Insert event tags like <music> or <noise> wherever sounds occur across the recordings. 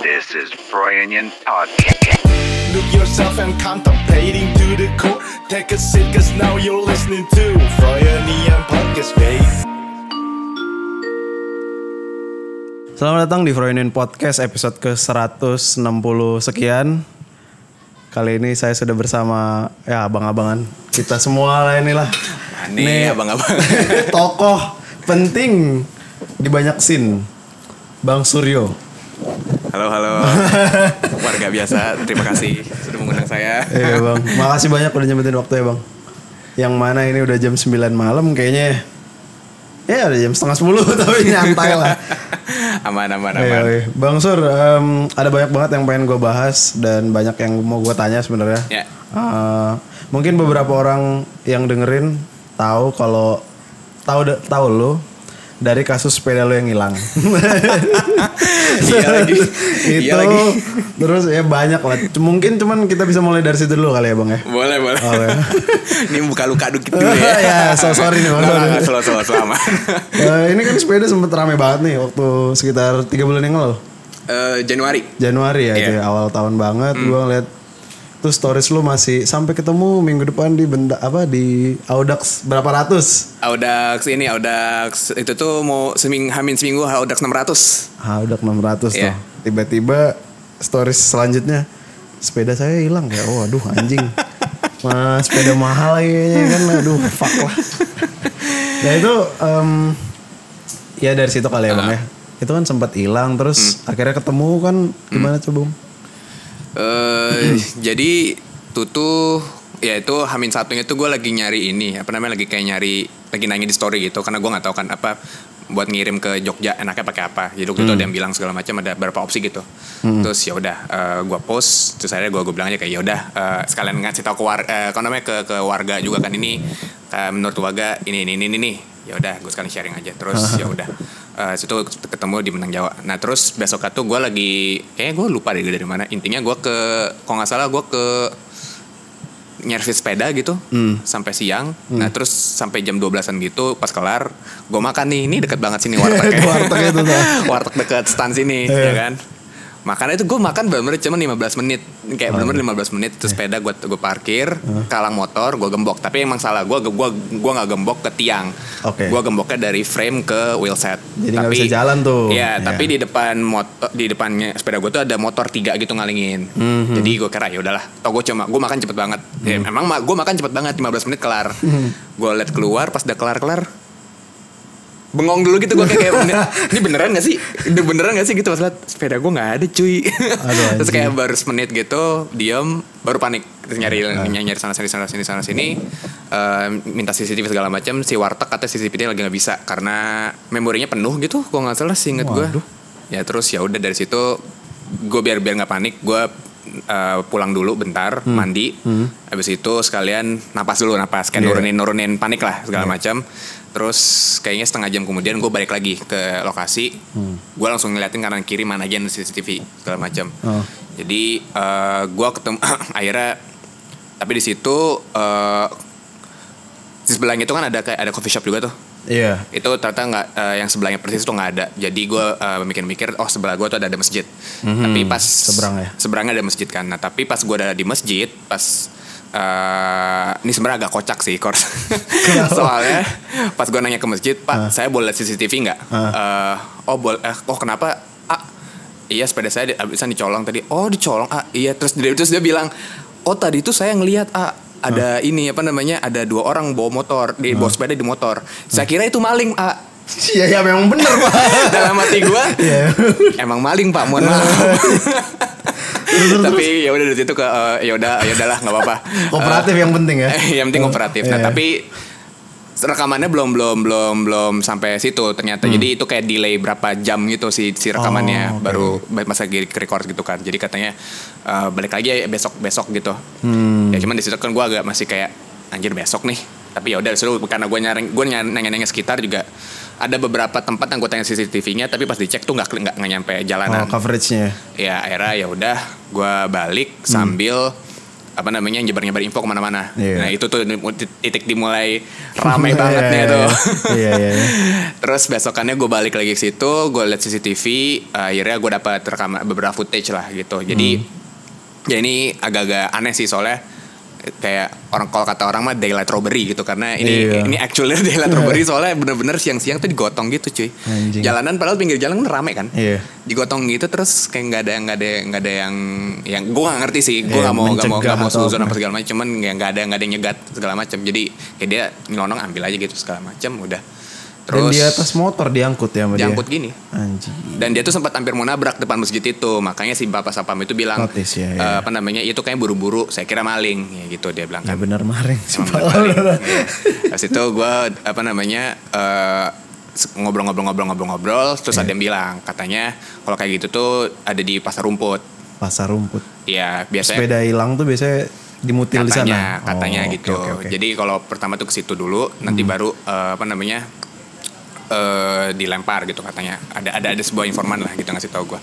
This is Brian Todd. Look yourself and contemplating to the core. Take a seat, cause now you're listening to Froyonian Podcast, babe. Selamat datang di Froynin Podcast episode ke-160 sekian. Kali ini saya sudah bersama ya abang-abangan kita semua lah inilah. Nih, abang-abang. <laughs> tokoh penting di banyak scene. Bang Suryo. Halo, halo. <laughs> Warga biasa, terima kasih sudah mengundang saya. Iya bang, <laughs> makasih banyak udah nyempetin waktu ya bang. Yang mana ini udah jam 9 malam kayaknya. Ya udah jam setengah 10 <laughs> tapi nyantai lah. aman, aman, Iya, aman. iya. Bang Sur, em, ada banyak banget yang pengen gue bahas dan banyak yang mau gue tanya sebenarnya. Ya. Eh, mungkin beberapa orang yang dengerin tahu kalau tahu tahu lo dari kasus sepeda lo yang hilang. <laughs> Iya lagi. itu Iya lagi. terus ya banyak lah. Mungkin cuman kita bisa mulai dari situ dulu kali ya bang ya. Boleh, boleh. Oke. <laughs> Ini buka luka dikit dulu <laughs> ya. ya, so sorry nih bang. Nggak, selama. Eh, ini kan sepeda sempet rame banget nih waktu sekitar tiga bulan yang lalu. Eh, Januari. Januari ya, itu ya, awal tahun banget gua ngeliat tuh stories lu masih sampai ketemu minggu depan di benda apa di Audax berapa ratus? Audax ini, Audax itu tuh mau seming, hamin seminggu Audax 600. Audax 600 tuh. Iya. Tiba-tiba stories selanjutnya sepeda saya hilang ya. Oh aduh anjing. <laughs> Mas sepeda mahal kayaknya kan aduh fuck lah. <laughs> ya itu em, ya dari situ kali ya Bang ya. Itu kan sempat hilang terus akhirnya ketemu kan gimana coba? Eh jadi tutu ya itu Hamin satunya tuh gue lagi nyari ini apa namanya lagi kayak nyari lagi nanya di story gitu karena gue nggak tahu kan apa buat ngirim ke Jogja enaknya pakai apa. Jadi waktu itu ada yang bilang segala macam ada beberapa opsi gitu. Terus ya udah eh, gue post terus akhirnya gue gue bilang aja kayak ya udah eh, sekalian ngasih tahu ke warga apa namanya ke ke warga juga kan ini eh, menurut warga ini ini ini ini, ini. ya udah gue sekalian sharing aja. Terus <laughs> ya udah Eh, situ ketemu di Menang Jawa. Nah terus besok tuh gue lagi eh gue lupa deh dari mana. Intinya gue ke kalau nggak salah gue ke nyervis sepeda gitu sampai siang. Nah terus sampai jam 12an gitu pas kelar gue makan nih. Ini deket banget sini <laughs> warteg Warteg itu <laughs> warteg deket stan sini Iya. ya kan makan itu gue makan bener-bener cuma 15 menit kayak bener-bener 15 menit terus sepeda gue gue parkir kalang motor gue gembok tapi emang salah gue gue gue nggak gembok ke tiang Oke. gue gemboknya dari frame ke wheelset Jadi nggak bisa jalan tuh. Iya, Iya. tapi di depan motor di depannya sepeda gue tuh ada motor tiga gitu ngalingin. Mhm. Jadi gue kira ya udahlah. Tau gue cuma gue makan cepet banget. Ya, memang ma- gue makan cepet banget 15 menit kelar. Mhm. Gue liat keluar pas udah kelar kelar. Bengong dulu gitu gue kayak, <laughs> kayak "Ini- beneran gak sih? Ini beneran gak sih gitu pas liat sepeda gue nggak ada cuy. <laughs> Terus anjing. kayak baru semenit gitu diem baru panik terus nyari Ah. nyari, sana sini sana sini sana sini Eh, minta CCTV segala macam si warteg kata CCTV-nya lagi nggak bisa karena memorinya penuh gitu gue nggak salah sih inget gue ya terus ya udah dari situ gue biar biar nggak panik gue eh, pulang dulu bentar Hmm. mandi habis itu sekalian napas dulu napas kayak Iya. nurunin nurunin panik lah segala macam terus kayaknya setengah jam kemudian gue balik lagi ke lokasi Hmm. gue langsung ngeliatin kanan kiri mana aja yang CCTV segala macam Oh. jadi eh, gue ketemu <clears throat> akhirnya tapi di situ eh, di sebelahnya itu kan ada kayak ada coffee shop juga tuh Iya. itu ternyata nggak eh, yang sebelahnya persis tuh nggak ada jadi gue eh, mikir-mikir oh sebelah gue tuh ada, ada masjid tapi pas. Seberang ya? seberangnya ada masjid kan nah tapi pas gue ada di masjid pas ini sebenarnya agak kocak sih kors. <laughs> Soalnya pas gue nanya ke masjid pak saya boleh lihat CCTV nggak? Eh, oh boleh eh, oh kenapa? Ah iya sepeda saya di- bisa dicolong tadi. Oh dicolong? Ah iya. Terus dia terus dia bilang oh tadi itu saya ngelihat ah ada ini apa namanya ada dua orang bawa motor di bawa sepeda di motor. Saya kira itu maling ah. Iya ya memang bener pak. <laughs> dalam hati gue Iya. emang maling pak mohon <laughs> maaf tapi ya udah dari situ ke eh, ya udah ya udahlah nggak apa-apa <laughs> Kooperatif yang penting ya. <laughs> Yang penting kooperatif. Nah, Iya. tapi rekamannya belum belum belum belum sampai situ ternyata. Jadi itu kayak delay berapa jam gitu si si rekamannya Hmm. Oh, oke. baru masa lagi record gitu kan. Jadi katanya eh, balik lagi ya besok besok gitu. Hmm. Ya cuman di situ kan gue agak masih kayak anjir besok nih. Tapi ya udah seru karena gue nyari gue nanya-nanya sekitar juga ada beberapa tempat yang gue tanya CCTV-nya tapi pas dicek tuh nggak nggak nyampe jalanan Oh, coveragenya. ya akhirnya ya udah gue balik sambil apa namanya nyebar-nyebar info ke mana-mana. Iya. Nah itu tuh titik dimulai rame <laughs> banget nih Iya, tuh. Iya iya. iya. <laughs> Terus besokannya gue balik lagi ke situ, gue liat CCTV, akhirnya gue dapat rekaman beberapa footage lah gitu. Jadi Hmm. ya ini agak-agak aneh sih soalnya kayak orang kalau kata orang mah daylight robbery gitu karena ini Iya. ini actually <laughs> daylight robbery soalnya bener-bener siang-siang tuh digotong gitu cuy. Anjing. Jalanan padahal pinggir jalan kan rame kan. Iya. Digotong gitu terus kayak nggak ada nggak ada nggak ada yang yang gue nggak ngerti sih gue Iya, nggak mau nggak mau nggak mau suzon apa. segala macam cuman nggak ada nggak ada yang nyegat segala macam jadi kayak dia nyelonong ambil aja gitu segala macam udah Dan terus di atas motor diangkut ya sama dia. diangkut gini Anjing. dan dia tuh sempat hampir mau nabrak depan masjid itu makanya si bapak sapam itu bilang Notice, ya, ya. "Eh, apa namanya itu kayak buru-buru saya kira maling ya gitu dia bilang Ya kan benar. Emang bener maling. <laughs> Iya. Pas itu gue apa namanya eh, ngobrol-ngobrol-ngobrol-ngobrol terus Iya. ada yang bilang katanya kalau kayak gitu tuh ada di pasar rumput Pasar rumput. ya biasanya Sepeda hilang tuh biasanya dimutil di katanya sana. katanya Oh, gitu oke, oke. jadi kalau pertama tuh ke situ dulu Hmm. nanti baru eh, apa namanya eh dilempar gitu katanya ada ada ada sebuah informan lah gitu ngasih tahu gue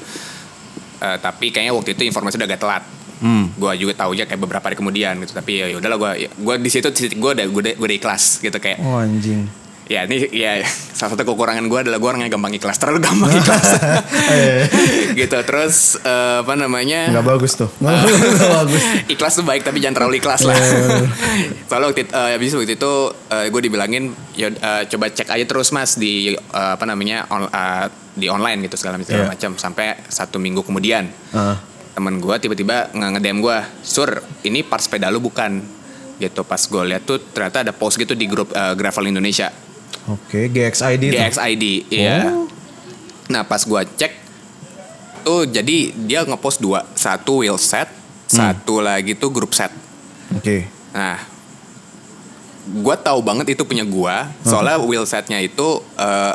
tapi kayaknya waktu itu informasi udah agak telat Hmm. gue juga tahu aja kayak beberapa hari kemudian gitu tapi ya udahlah gue gue di situ gue udah gue udah, gue udah ikhlas gitu kayak Oh anjing. Ya ini ya salah satu kekurangan gue adalah gue orang yang gampang ikhlas terlalu gampang <laughs> ikhlas gitu terus eh, apa namanya Enggak bagus tuh. <laughs> Nggak bagus. ikhlas tuh baik tapi jangan terlalu ikhlas lah. Soalnya waktu itu, eh, habis waktu itu gue dibilangin ya eh, coba cek aja terus mas di eh, apa namanya on- eh, di online gitu segala segala Iya. macam sampai satu minggu kemudian Ah. temen gue tiba-tiba nge nge-DM gue sur ini part sepeda lu bukan gitu pas gue lihat tuh ternyata ada post gitu di grup eh, gravel Indonesia Oke, GXID tuh. GXID iya Oh. nah pas gue cek tuh jadi dia ngepost dua satu wheel set satu lagi tuh grup set Oke. Nah, gua tahu banget itu punya gua. Soalnya wheel setnya itu eh,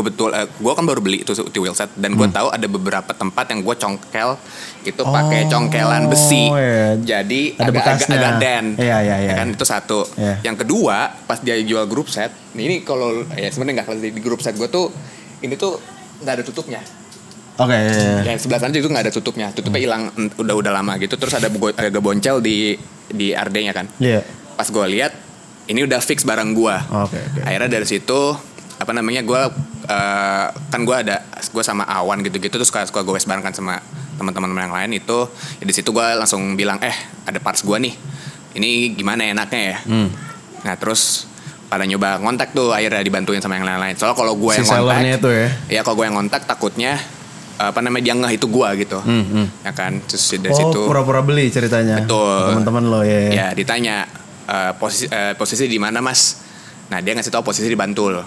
kebetulan gua kan baru beli itu itu wheel set dan gua tahu ada beberapa tempat yang gua congkel itu pakai Oh, congkelan besi. iya. Jadi Ada agak agak bekasnya. agak den. Iya, iya, iya. Ya kan itu satu. Iya. Yang kedua, pas dia jual grup set, ini kalau ya sebenarnya nggak kalau di grup set gua tuh ini tuh nggak ada tutupnya. Oke, iya, iya. Yang sebelah sana itu nggak ada tutupnya. Tutupnya hilang ent- udah udah lama gitu. Terus ada agak boncel di di RD-nya kan Iya. pas gue lihat ini udah fix barang gue Oke, oke. akhirnya dari situ apa namanya gue eh, kan gue ada gue sama Awan gitu-gitu terus suka suka gue bareng kan sama teman-teman yang lain itu ya di situ gue langsung bilang eh ada parts gue nih ini gimana enaknya ya Hmm. nah terus pada nyoba ngontak tuh akhirnya dibantuin sama yang lain-lain soalnya kalau gue Si yang ngontak sellernya itu ya. ya kalau gue yang ngontak takutnya apa namanya dia ngeh itu gue gitu Hmm, hmm. ya kan terus dari Oh, situ pura-pura beli ceritanya. Betul. Teman-teman lo ya. ya ditanya eh, posisi eh, posisi di mana mas nah dia ngasih tahu posisi di Bantul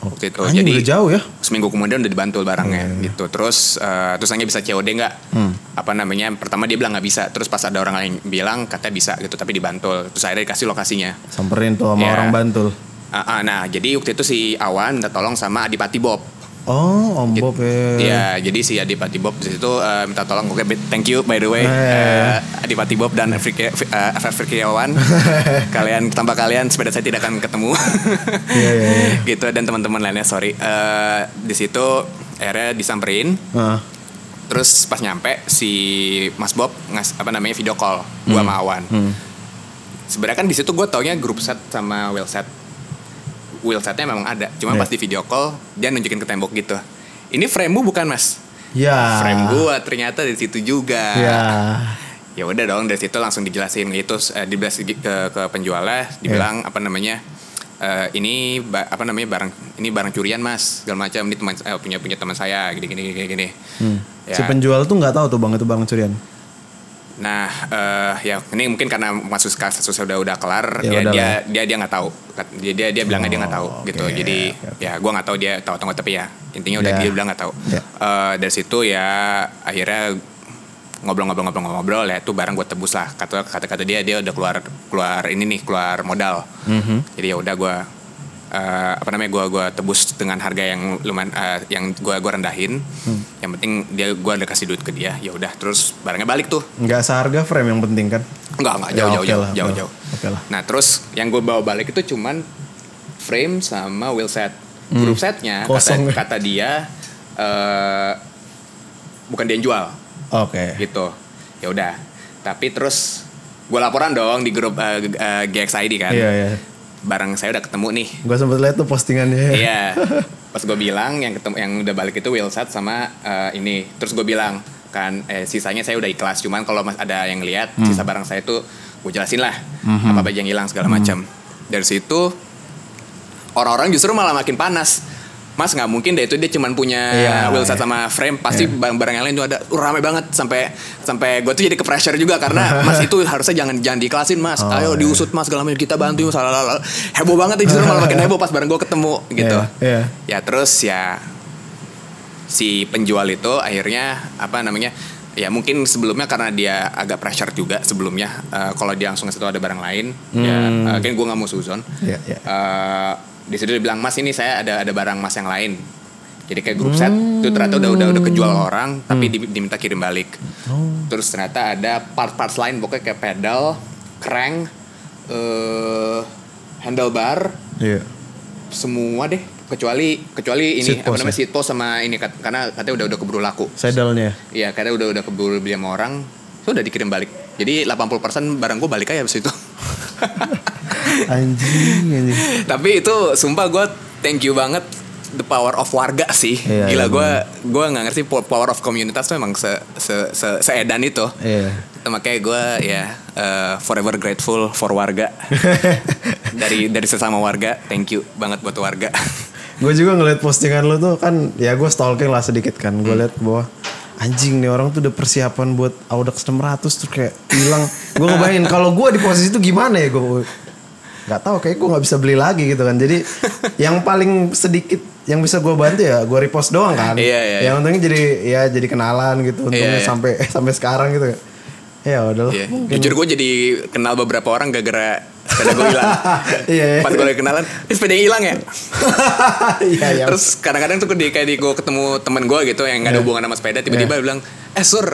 waktu itu Anjing jadi udah jauh ya. seminggu kemudian udah di Bantul barangnya iya. gitu terus eh, terus nanya bisa COD nggak Hmm. apa namanya pertama dia bilang nggak bisa terus pas ada orang lain bilang katanya bisa gitu tapi di Bantul terus akhirnya dikasih lokasinya Samperin tuh sama Ya. orang Bantul. Ah, ah, nah jadi waktu itu si Awan minta tolong sama Adipati Bob Oh, Om Bob ya. Ya, jadi si Adipati Bob di situ eh, minta tolong. Oke, thank you by the way. Eh. Eh, Adipati Bob dan Afrika uh, Afrikawan. <laughs> kalian tanpa kalian sepeda saya tidak akan ketemu. Iya, iya, iya. <laughs> gitu dan teman-teman lainnya sorry. Eh, di situ akhirnya disamperin. Ah. Terus pas nyampe si Mas Bob ngas apa namanya video call gua sama Awan. Hmm. Sebenarnya kan di situ gue taunya grup set sama wheel set. Wheel setnya memang ada, cuma Iya. pas di video call dia nunjukin ke tembok gitu. Ini frame-mu bukan mas? Ya. Frame gua ternyata di situ juga. Ya. Ya udah dong dari situ langsung dijelasin itu eh, dijelasin ke ke penjualnya, dibilang Iya. apa namanya? eh, ini ba- apa namanya barang ini barang curian mas segala macam ini teman eh, punya punya teman saya gini gini gini gini. Hmm. Ya. Si penjual tuh nggak tahu tuh bang itu barang curian. Nah, eh, ya ini mungkin karena kasus kasus udah udah kelar, Ya ya, udah dia, lah. dia dia nggak tahu. Dia dia dia bilangnya dia nggak tahu Oh, gitu. Jadi oke. ya gua nggak tahu dia tahu atau tapi ya intinya udah Ya. dia bilang nggak tahu. Ya. Eh, dari situ ya akhirnya ngobrol-ngobrol-ngobrol-ngobrol ya tuh barang gue tebus lah kata kata kata dia dia udah keluar keluar ini nih keluar modal. Mhm. Jadi ya udah gue eh, apa namanya gue gua tebus dengan harga yang lumayan eh, yang gue gua rendahin. Hmm. Yang penting dia gue udah kasih duit ke dia. Ya udah terus barangnya balik tuh. Nggak seharga frame yang penting kan? Enggak, enggak, Ya, jauh, oke jauh, jauh, lah, jauh, jauh. oke lah. Nah, terus yang gue bawa balik itu cuman frame sama wheel set. Grup setnya Hmm. Kosong. kata, kata dia eh bukan dia yang jual Oke. gitu. Ya udah. Tapi terus gue laporan dong di grup eh, eh, GXID kan Iya iya. Barang saya udah ketemu nih Gue sempet liat tuh postingannya. Iya. <laughs> Pas gue bilang yang ketemu yang udah balik itu Wilsat sama eh, ini. Terus gue bilang kan eh, sisanya saya udah ikhlas. Cuman kalau mas ada yang lihat Hmm. sisa barang saya tuh gue jelasin lah apa apa yang hilang segala macam. Dari situ orang-orang justru malah makin panas. Mas nggak mungkin deh itu dia cuman punya Iya, Wilsat iya. sama frame pasti barang-barang yang lain tuh ada uh, rame banget sampai sampai gue tuh jadi ke pressure juga karena <laughs> mas itu harusnya jangan jangan diiklasin mas Oh, ayo iya. diusut mas segala macam kita bantu salah heboh banget justru malah makin heboh pas barang gue ketemu gitu Iya, iya. ya terus ya si penjual itu akhirnya apa namanya ya mungkin sebelumnya karena dia agak pressure juga sebelumnya eh, kalau dia langsung ke situ ada barang lain ya eh, kan gue nggak mau suzon Iya, iya. Eh, di situ dia bilang mas ini saya ada ada barang mas yang lain. Jadi kayak grup set itu ternyata udah udah udah kejual orang tapi di- diminta kirim balik. Terus ternyata ada part-parts lain pokoknya kayak pedal crank eh handlebar. Iya. semua deh kecuali kecuali ini Seat apa namanya ya? post sama ini karena katanya udah udah keburu laku. Saddle-nya. Iya karena udah udah keburu beli sama orang itu udah dikirim balik. Jadi 80% barang gue balik aja abis itu. <laughs> Anjing, anjing. tapi itu sumpah gue thank you banget the power of warga sih. Iya, gila iya, gue gue nggak ngerti po- power of komunitas tuh emang se se se seedan itu. Iya. Makanya gue ya eh, forever grateful for warga. <laughs> Dari dari sesama warga thank you banget buat warga. Gue juga ngeliat postingan lu tuh kan ya gue stalking lah sedikit kan. Gue liat ke bawah anjing nih orang tuh udah persiapan buat Audax 600 tuh kayak hilang. Gue ngebayangin kalau gue di posisi itu gimana ya gue nggak tahu kayak gue nggak bisa beli lagi gitu kan. Jadi yang paling sedikit yang bisa gue bantu ya gue repost doang kan. Iya, iya, yang untungnya jadi ya jadi kenalan gitu. Untungnya Iya, iya. sampai sampai sekarang gitu. Ya udahlah. Iya. Jujur gue jadi kenal beberapa orang gara-gara sepeda gue hilang. <laughs> Iya, iya. Pas gue lagi kenalan, eh sepeda hilang ya. <laughs> iya iya Terus kadang-kadang tuh di kayak di gue ketemu temen gue gitu yang gak ada Iya. hubungan sama sepeda, tiba-tiba dia bilang, eh sur,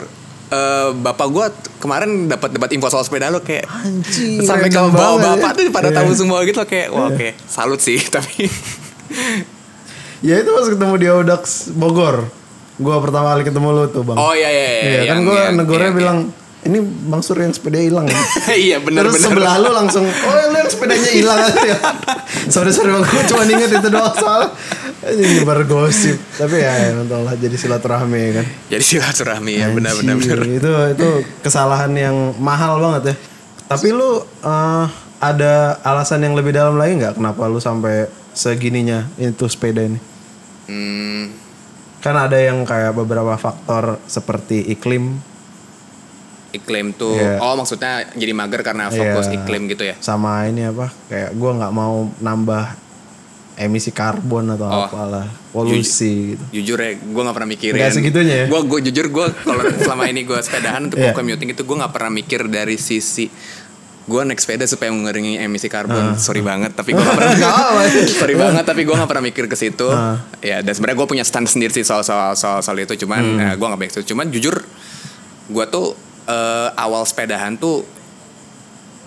eh, bapak gue kemarin dapat dapat info soal sepeda lo kayak Anjing, sampai ke bawa bapak ya. tuh pada Iya. tahu semua gitu loh kayak wah oke salut sih <laughs> tapi Ya itu pas ketemu di Audax Bogor. Gua pertama kali ketemu lu tuh bang. oh iya iya iya Iya kan yang- gue negornya iya, bilang ini Bang Sur yang sepeda hilang. ya?" <laughs> iya benar Terus benar sebelah lu langsung, oh lu yang sepedanya hilang ya. <laughs> sorry sorry bang, gue cuma inget itu doang soal ini nyebar gosip. Tapi ya emang lah jadi silaturahmi ya kan. jadi silaturahmi ya benar benar Anjir, benar Itu itu kesalahan yang mahal banget ya. Tapi lu eh, ada alasan yang lebih dalam lagi nggak kenapa lu sampai segininya itu sepeda ini? Hmm, Kan ada yang kayak beberapa faktor seperti iklim iklim tuh Iya. oh maksudnya jadi mager karena fokus Iya. iklim gitu ya sama ini apa kayak gua nggak mau nambah emisi karbon atau Oh. apalah polusi gitu. jujur ya gue nggak pernah mikirin Nggak segitunya ya? gue gue jujur gue kalau <laughs> selama ini gue sepedahan untuk Iya. commuting itu gue nggak pernah mikir dari sisi gue naik sepeda supaya mengurangi emisi karbon sorry banget tapi gue nggak pernah Ah. Sorry banget tapi gue <laughs> nggak pernah mikir ke situ Ah. ya dan sebenarnya gue punya stand sendiri sih soal soal soal, soal itu cuman Hmm. gue nggak baik itu cuman jujur gue tuh eh, awal sepedahan tuh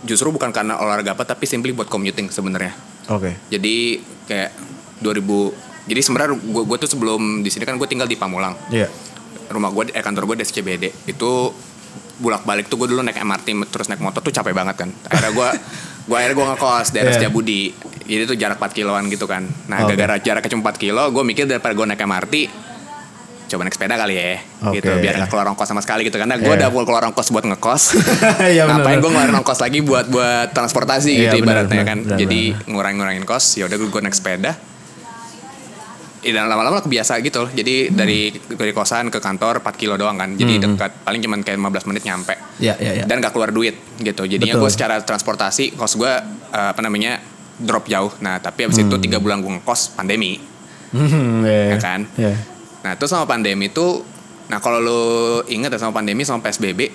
justru bukan karena olahraga apa tapi simply buat commuting sebenarnya. Oke. jadi kayak 2000 jadi sebenarnya gue gue tuh sebelum di sini kan gue tinggal di Pamulang. Iya. rumah gue eh, kantor gue di SCBD itu bolak balik tuh gue dulu naik MRT terus naik motor tuh capek banget kan. Akhirnya gue gue akhirnya gue ngekos daerah Iya. Setiabudi jadi itu jarak 4 kiloan gitu kan. Nah gara-gara jaraknya cuma 4 kilo gue mikir daripada gue naik MRT coba naik sepeda kali ya Oke. gitu biar gak keluar ongkos sama sekali gitu karena gue Iya. udah full keluar ongkos buat ngekos <laughs> benar, ngapain gue ngeluarin ongkos lagi buat buat transportasi Iya, gitu benar, ibaratnya benar, kan benar, jadi ngurangin ngurangin kos ya udah gue naik sepeda Ya, dan lama-lama kebiasa gitu loh. Jadi dari dari kosan ke kantor 4 kilo doang kan. Jadi dekat paling cuman kayak 15 menit nyampe. Hmm. Iya, iya, iya. Dan gak keluar duit gitu. Jadinya gue secara transportasi kos gue eh, apa namanya drop jauh. Nah tapi abis itu tiga bulan gue ngekos pandemi. Hmm, iya, Ya kan? Iya. Nah terus sama pandemi itu, nah kalau lo ingat ya sama pandemi sama PSBB,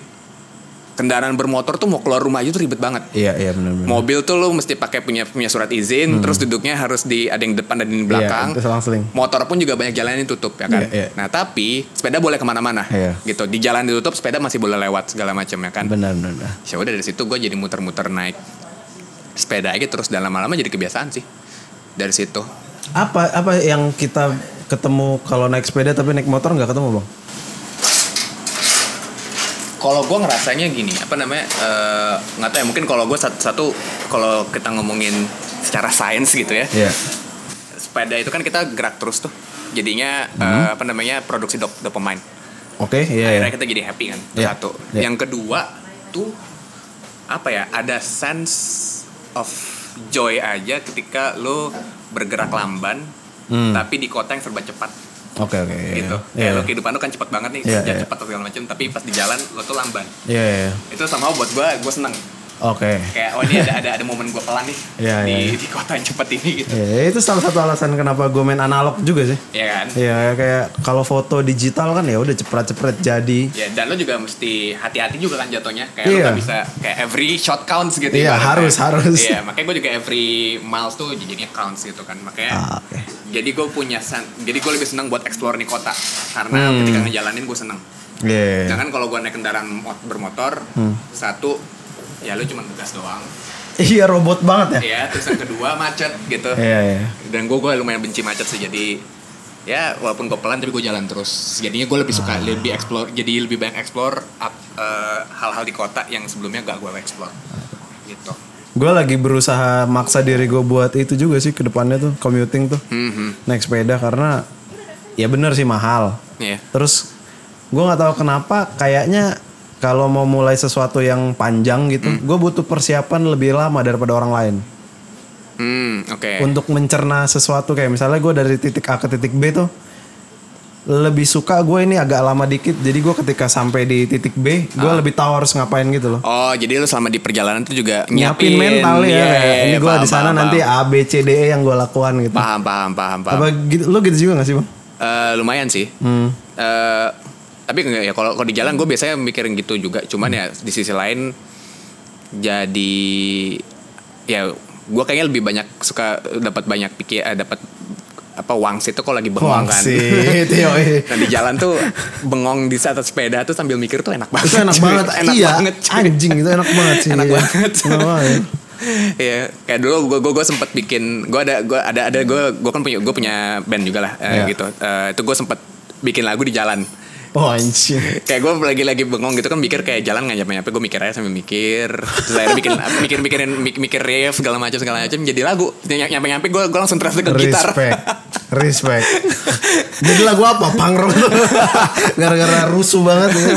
kendaraan bermotor tuh mau keluar rumah aja tuh ribet banget. Iya, iya benar-benar. Mobil tuh lo mesti pakai punya punya surat izin, terus duduknya harus di ada yang depan dan di belakang. Hmm. Iya, itu selang-seling. Motor pun juga banyak jalan yang tutup ya kan. Iya, iya. Nah tapi sepeda boleh ke mana-mana, Iya. gitu. Di jalan ditutup, sepeda masih boleh lewat segala macam ya kan. Benar, benar. Ya udah dari situ gue jadi muter-muter naik sepeda aja terus dan lama-lama jadi kebiasaan sih dari situ. Apa apa yang kita ketemu kalau naik sepeda tapi naik motor nggak ketemu bang? kalau gue ngerasanya gini apa namanya eh, nggak tahu ya mungkin kalau gue satu, satu kalau kita ngomongin secara sains gitu ya Iya. sepeda itu kan kita gerak terus tuh jadinya Hmm. eh, apa namanya produksi dop dopamine Oke, iya, iya. akhirnya kita jadi happy kan Iya, satu iya. yang kedua tuh apa ya ada sense of joy aja ketika lo bergerak lamban Hmm. tapi di kota yang serba cepat Oke, oke. iya, gitu Iya. kayak lo kehidupan lo kan cepat banget nih Iya, kerja iya. cepat atau segala macam tapi pas di jalan lo tuh lamban Iya, iya. itu sama buat gue gue seneng Oke. kayak oh ini ada ada ada momen gue pelan nih Iya, di iya, iya. di kota yang cepat ini gitu Iya, itu salah satu alasan kenapa gue main analog juga sih. ya kan Iya, kayak kalau foto digital kan ya udah cepret-cepret jadi. ya dan lo juga mesti hati-hati juga kan jatuhnya kayak Iya. lo gak bisa kayak every shot counts gitu Iya, ibaratnya. harus, harus. iya makanya gue juga every miles tuh jadinya counts gitu kan makanya Ah, oke. jadi gue punya jadi gue lebih seneng buat explore nih kota karena Hmm. ketika ngejalanin gue seneng Iya. jangan kalau gue naik kendaraan mot- bermotor Hmm. satu ya lo cuma gas doang Iya, robot banget ya. ya terus yang kedua macet gitu Iya, iya. dan gue gue lumayan benci macet sih jadi ya walaupun gue pelan tapi gue jalan terus jadinya gue lebih Ah. suka lebih explore jadi lebih banyak explore up- eh, hal-hal di kota yang sebelumnya gak gue explore gitu Gue lagi berusaha maksa diri gue buat itu juga sih ke depannya tuh commuting tuh hmm naik sepeda karena ya bener sih mahal. Iya. Terus gue nggak tahu kenapa kayaknya kalau mau mulai sesuatu yang panjang gitu, gue butuh persiapan lebih lama daripada orang lain. Hmm oke. Untuk mencerna sesuatu kayak misalnya gue dari titik A ke titik B tuh lebih suka gue ini agak lama dikit jadi gue ketika sampai di titik B gue Ah. lebih tahu harus ngapain gitu loh. Oh jadi lu selama di perjalanan tuh juga nyiapin mental ya Iya, kayak, iya, ini gue di sana nanti. A B C D E yang gue lakukan gitu. Paham paham paham paham. Apa gitu lo gitu juga gak sih bang? Eh, lumayan sih. Hmm. Eh, tapi enggak ya kalau kalau di jalan gue biasanya mikirin gitu juga cuman ya di sisi lain jadi ya gue kayaknya lebih banyak suka dapat banyak pikir eh, dapat apa wangsit itu kalau lagi bengong kan Wangsit, yoi. <laughs> nah di jalan tuh bengong di atas sepeda tuh sambil mikir tuh enak banget itu enak cuy. banget <laughs> enak iya banget cuy. anjing itu enak banget sih enak Iya. banget Enak banget. <laughs> Iya, kayak dulu gue gue gue sempet bikin gue ada gue ada ada gue gue kan punya gue punya band juga lah eh, Iya. gitu. Eh, itu gue sempet bikin lagu di jalan. Oh anjing Kayak gue lagi lagi bengong gitu kan mikir kayak jalan nggak nyampe nyampe gue mikir aja sambil mikir. Terus akhirnya bikin mikir mikirin mik- mikir riff segala macam segala macam jadi lagu. Nyampe nyampe gue gue langsung terasa ke gitar. respect respect jadi lagu apa punk rock <laughs> gara-gara rusuh banget ya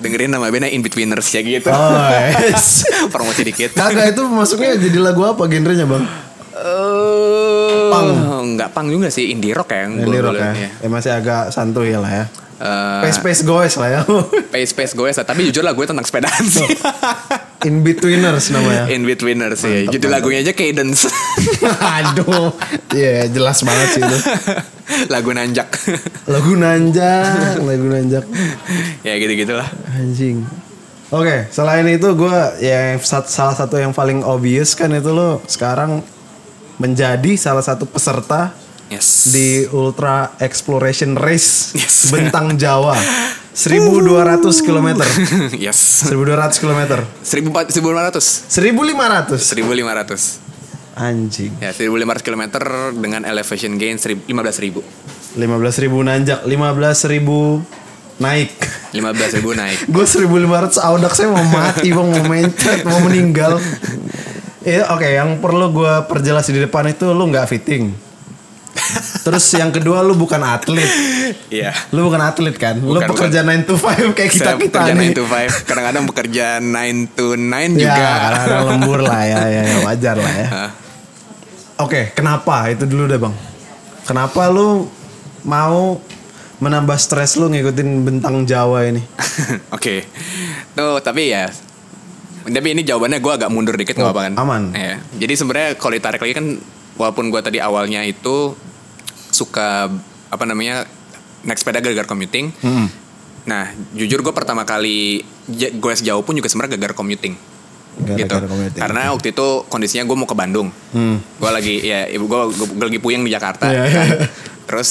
Dengerin nama bandnya In Betweeners ya gitu. oh yes <laughs> Promosi dikit. kagak itu masuknya jadi lagu apa genrenya bang Eh, Punk. Enggak pang juga sih indie rock ya yang Indie rock ya. liat, ya masih agak santuy lah ya Eh, space space goes lah ya <laughs> Space Space gue tapi jujur lah gue tentang sepedaan sih. in betweeners namanya In Betweeners sih. Judul lagunya aja Cadence. <laughs> aduh iya jelas banget sih itu Lagu nanjak. lagu nanjak lagu nanjak ya gitu-gitulah. Anjing. Oke, selain itu gue ya salah satu yang paling obvious kan itu lo sekarang menjadi salah satu peserta Yes. di Ultra Exploration Race Yes. <laughs> Bentang Jawa 1200 km. <laughs> yes. 1200 km. 1400 1500. 1500. 1500. Anjing. Ya, 1500 km dengan elevation gain 15.000. 15.000 nanjak, 15.000 naik. 15.000 naik. Gue 1500 audak saya mau mati bang, mau mencet, mau meninggal. <laughs> Iya oke, yang perlu gue perjelas di depan itu lu nggak fitting. Terus yang kedua lu bukan atlet. Iya. Lu bukan atlet kan? lu Bukan, pekerja 9 to 5 kayak kita kita bekerja nih. 9 to 5, kadang-kadang bekerja 9 to 9 Ya, juga. kadang-kadang lembur lah ya, ya, ya, wajar lah ya. Oke, kenapa? Itu dulu deh bang. Kenapa lu mau menambah stres lu ngikutin bentang Jawa ini? <laughs> Oke. Tuh, tapi ya tapi ini jawabannya gue agak mundur dikit nggak Oh, apa-apa kan? aman. Iya. Jadi sebenarnya kalau ditarik lagi kan walaupun gue tadi awalnya itu suka apa namanya naik sepeda gara-gara commuting. Hmm. Nah, jujur gue pertama kali gue sejauh pun juga sebenarnya gara-gara commuting. gitu. Gara-gara commuting. Karena waktu itu kondisinya gue mau ke Bandung. Hmm. Gue lagi ya gue, gue lagi puyeng di Jakarta. Iya, kan. iya. Terus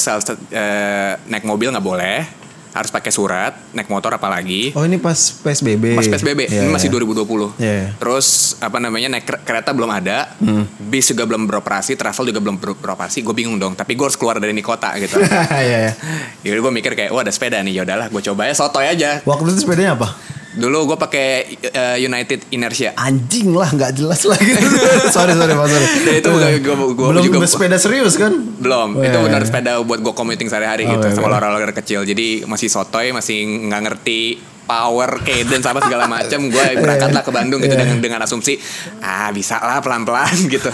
eh, naik mobil nggak boleh, harus pakai surat. Naik motor apalagi. Oh ini pas PSBB. Pas PSBB, Iya, ini masih iya. 2020. Iya. Terus apa namanya naik ker- kereta belum ada, Hmm. bis juga belum beroperasi, travel juga belum ber- beroperasi. Gue bingung dong, tapi gue harus keluar dari ini kota gitu. <laughs> Iya, iya. Jadi gue mikir kayak, wah ada sepeda nih, ya udahlah, gue coba ya sotoy aja. Waktu itu sepedanya apa? Dulu gue pakai eh, United Inertia. Anjing lah nggak jelas lagi. <laughs> sorry sorry pak sorry. Dan itu gua- gua- gua belum juga- sepeda serius kan? Belum, Oh, itu iya, benar iya. sepeda buat gue commuting sehari-hari Oh, gitu iya, sama olahraga kecil. Jadi masih sotoy, masih nggak ngerti power, cadence apa segala macam. Gue <laughs> berangkatlah ke Bandung gitu Iya. dengan dengan asumsi ah bisa lah pelan-pelan <laughs> gitu.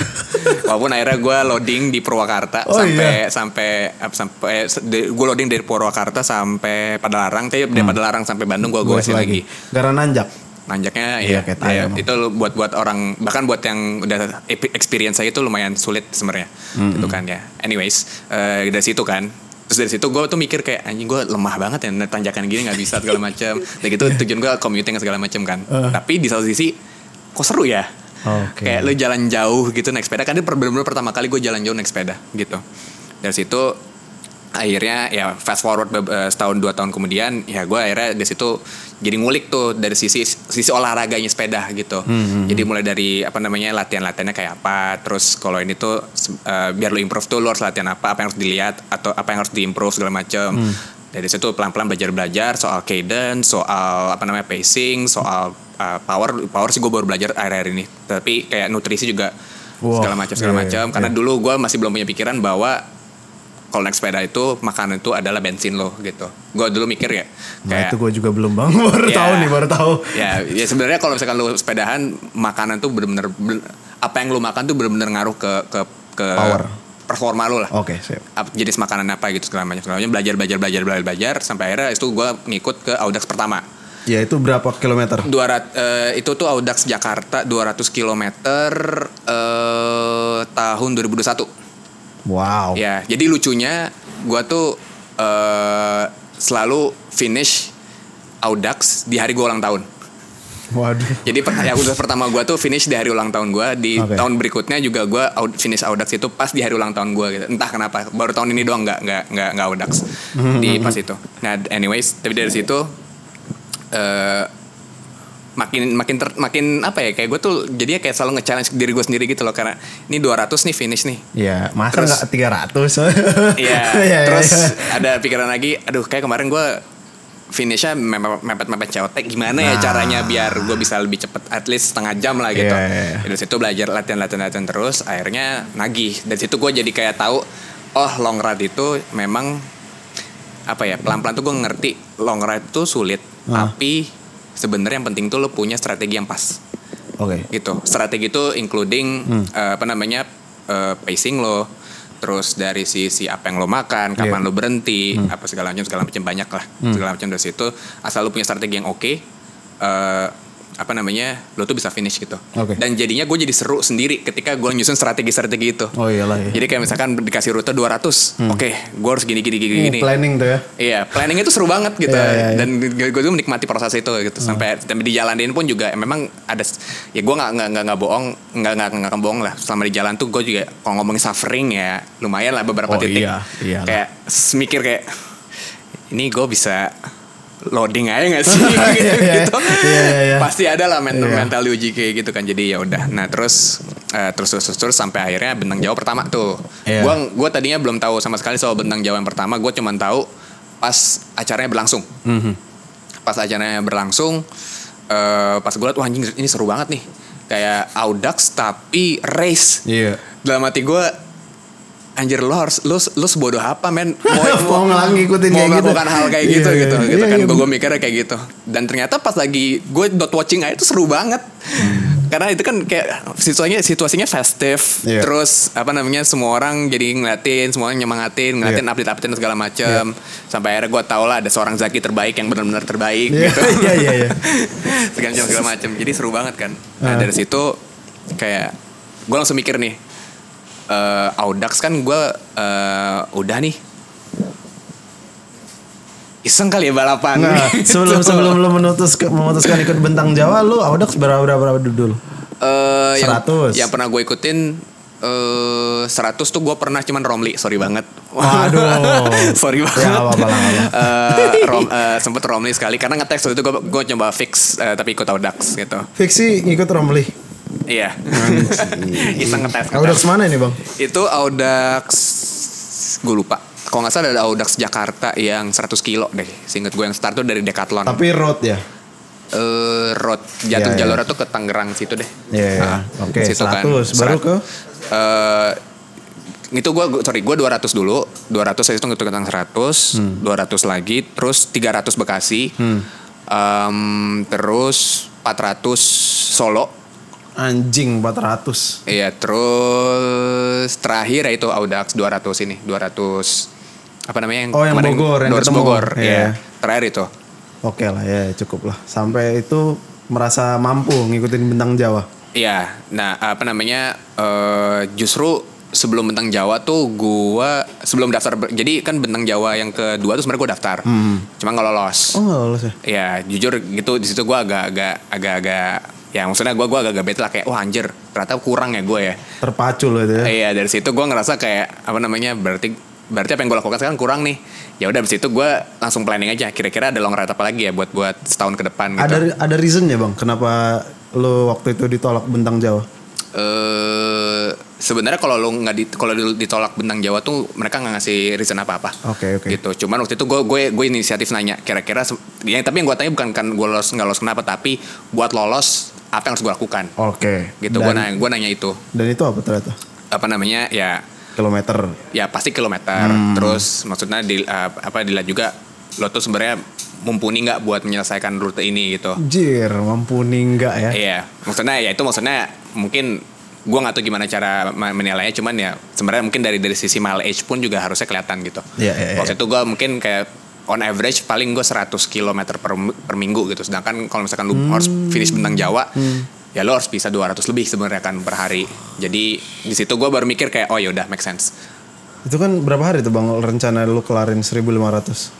Walaupun akhirnya gue loading di Purwakarta Oh, sampai iya. sampai apa, sampai gue loading dari Purwakarta sampai Padalarang, tapi dari Padalarang sampai Bandung gue gue Goes lagi. Karena nanjak. Nanjaknya Iya, ya, ya, itu buat buat orang bahkan buat yang udah experience saya itu lumayan sulit sebenarnya gitu kan ya. Anyways eh, dari situ kan terus dari situ gue tuh mikir kayak anjing gue lemah banget ya tanjakan gini nggak bisa segala macam. Dan gitu tujuan gue commuting segala macam kan. Eh. Tapi di satu sisi kok seru ya. Oke. Kayak lu jalan jauh gitu naik sepeda kan itu bener-bener pertama kali gue jalan jauh naik sepeda gitu. Dari situ akhirnya ya fast forward eh, setahun dua tahun kemudian ya gue akhirnya dari situ jadi ngulik tuh dari sisi sisi olahraganya sepeda gitu. Jadi mulai dari apa namanya latihan latihannya kayak apa terus kalau ini tuh eh, biar lo improve tuh lo harus latihan apa apa yang harus dilihat atau apa yang harus diimprove segala macam dari situ pelan pelan belajar belajar soal cadence soal apa namanya pacing soal eh, power power sih gue baru belajar akhir akhir ini. Tapi kayak nutrisi juga Wah, segala macam segala iya, macam iya. karena dulu gue masih belum punya pikiran bahwa kalau naik sepeda itu makanan itu adalah bensin lo gitu. Gue dulu mikir ya Nah kayak itu gue juga belum bang. <laughs> baru Ya. tahu nih baru tahu. ya ya sebenarnya kalau misalkan lo sepedahan makanan tuh bener-bener ben- apa yang lo makan tuh bener-bener ngaruh ke ke ke Power. performa lo lah. Oke siap. Ap- jenis makanan apa gitu segala macam segala macam belajar belajar belajar belajar belajar sampai akhirnya itu gue ngikut ke Audax pertama. Ya itu berapa kilometer? 200 eh, itu tuh Audax Jakarta 200 km eh tahun 2021. Wow. Ya, jadi lucunya gua tuh eh selalu finish Audax di hari gua ulang tahun. Waduh. Jadi ya udah pertama gua tuh finish di hari ulang tahun gua di Oke. tahun berikutnya juga gua out, finish Audax itu pas di hari ulang tahun gua gitu. Entah kenapa baru tahun ini doang nggak nggak nggak nggak Audax di pas itu. Nah, anyways, tapi dari situ eh makin makin ter- makin apa ya kayak gue tuh jadinya kayak selalu nge-challenge diri gue sendiri gitu loh karena ini 200 nih finish nih Ya masa Terus- nggak 300? <laughs> <laughs> Iya, Iya, terus iya. ada pikiran lagi, aduh kayak kemarin gue finishnya mepet mepet mepet COT gimana ya Nah. caranya biar gue bisa lebih cepet at least setengah jam lah gitu. Iya, iya, iya. Dari situ belajar latihan latihan latihan terus, akhirnya nagih. Dari situ gue jadi kayak tahu, oh long ride itu memang apa ya pelan pelan tuh gue ngerti long ride itu sulit, Ah. tapi sebenarnya yang penting tuh lo punya strategi yang pas Oke. gitu. Strategi itu including Hmm. eh, apa namanya eh, pacing lo, terus dari sisi apa yang lo makan, kapan Iya. lo berhenti, apa segala macam segala macam banyak lah, Hmm. segala macam dari situ. Asal lo punya strategi yang oke, eh, apa namanya, lo tuh bisa finish gitu. Oke. Dan jadinya gue jadi seru sendiri ketika gue nyusun strategi-strategi itu. Oh iyalah ya. Jadi kayak misalkan dikasih rute 200, oke, gue harus gini gini gini Hmm, gini. planning tuh ya. Iya, planning itu seru banget gitu. Iya, iya, iya. Dan gue tuh menikmati proses itu gitu. Sampai sampai dijalanin pun juga memang ada ya gue nggak nggak nggak bohong, nggak nggak nggak bohong lah. Selama di jalan tuh gue juga kalau ngomongin suffering ya lumayan lah Oh, beberapa titik. iya, iyalah. Kayak mikir kayak ini gue bisa loading aja gak sih <laughs> Iya, gitu, iya. gitu. Iya. pasti ada lah mental mental diuji kayak gitu kan jadi ya udah nah terus eh, terus terus terus, terus sampai akhirnya bentang Jawa pertama tuh gua gua tadinya belum tahu sama sekali soal bentang Jawa yang pertama gue cuman tahu pas acaranya berlangsung Mhm. pas acaranya berlangsung eh, pas gue liat wah anjing ini seru banget nih kayak Audax tapi race Iya. dalam hati gue anjir lo harus lo lu sebodoh apa men <laughs> Mau ngelang ngikutin mau kayak gitu. hal kayak Iya, gitu iya, gitu iya. gitu Iya, kan iya. gue mikirnya kayak gitu dan ternyata pas lagi gue dot watching aja itu seru banget karena itu kan kayak situasinya situasinya festive Iya. terus apa namanya semua orang jadi ngeliatin semua orang nyemangatin ngeliatin Iya. update update segala macam sampai akhirnya gue tau lah ada seorang Zaki terbaik yang benar-benar terbaik Iya, gitu <laughs> iya, iya, iya. <laughs> segala macam segala macam jadi seru banget kan nah Ah. dari situ kayak gue langsung mikir nih eh Audax kan gue eh, udah nih iseng kali ya balapan Nah, <laughs> sebelum sebelum lu memutus memutuskan ikut bentang Jawa, lu Audax berapa berapa berapa dulu? Eh, yang, 100. yang pernah gue ikutin eh 100 tuh gue pernah cuman Romli sorry banget Waduh. <laughs> sorry banget Ya, apa-apa lah, nggak Eh, rom, eh, sempet Romli sekali karena ngetes waktu itu gue gue coba fix eh, tapi ikut Audax gitu Fiksi ngikut Romli. Iya iseng ngetes ngetes. Audax mana ini bang? Itu Audax gue lupa. Kalau nggak salah ada Audax Jakarta yang 100 kilo deh. Seinget gue yang start tuh dari Decathlon. Tapi road ya. eh road jatuh Iya, iya. jalurnya tuh ke Tangerang situ deh. Iya, iya. Nah, Oke, situ 100. Baru Serat- ke? eh itu gua gua- sorry gua 200 dulu 200 saya itu ngitung 100 Hmm. 200 lagi terus 300 Bekasi Em, terus 400 Solo Anjing 400. Iya, terus terakhir ya itu Audax 200 ini, 200 apa namanya yang Oh, yang kemarin- Bogor, yang 200 ketemu. Bogor. Iya. Iya. Terakhir itu. Oke lah ya cukup lah. Sampai itu merasa mampu ngikutin bentang Jawa. Iya. Nah, apa namanya eh, justru sebelum bentang Jawa tuh gua sebelum daftar jadi kan bentang Jawa yang kedua tuh sebenarnya gua daftar. Cuma nggak lolos. Hmm. Oh nggak lolos ya? Ya, jujur gitu di situ gua agak-agak agak-agak ya maksudnya gua gua agak-agak bete lah kayak wah anjir, ternyata kurang ya gue ya. Terpacu loh itu ya. Iya dari situ gue ngerasa kayak apa namanya berarti berarti apa yang gue lakukan sekarang kurang nih. Ya udah dari situ gue langsung planning aja. Kira-kira ada long ride apa lagi ya buat buat setahun ke depan gitu. Ada ada reasonnya bang, kenapa lo waktu itu ditolak bentang Jawa? Eh sebenarnya kalau lu nggak di, kalau di- ditolak bentang Jawa tuh mereka nggak ngasih reason apa apa. Oke, oke. Gitu. Cuman waktu itu gue gue gue inisiatif nanya kira-kira yang tapi yang gue tanya bukan kan gue lolos nggak lolos kenapa tapi buat lolos apa yang harus gue lakukan. Oke. Gitu. Dan, Gue nanya gue nanya itu dan itu apa ternyata? apa namanya ya Kilometer. ya pasti kilometer terus maksudnya di uh, apa dilihat juga lo tuh sebenarnya mumpuni nggak buat menyelesaikan rute ini gitu Jir, mampu nih enggak ya? iya maksudnya ya itu maksudnya mungkin gua nggak tahu gimana cara menilainya cuman ya sebenarnya mungkin dari dari sisi mileage pun juga harusnya kelihatan gitu Iya, iya, iya. waktu itu gua mungkin kayak on average paling gue 100 km per, per minggu gitu sedangkan kalau misalkan lu Hmm. harus finish bentang Jawa ya lo harus bisa 200 lebih sebenarnya kan per hari jadi di situ gue baru mikir kayak oh yaudah make sense Itu kan berapa hari tuh bang rencana lu kelarin 1500?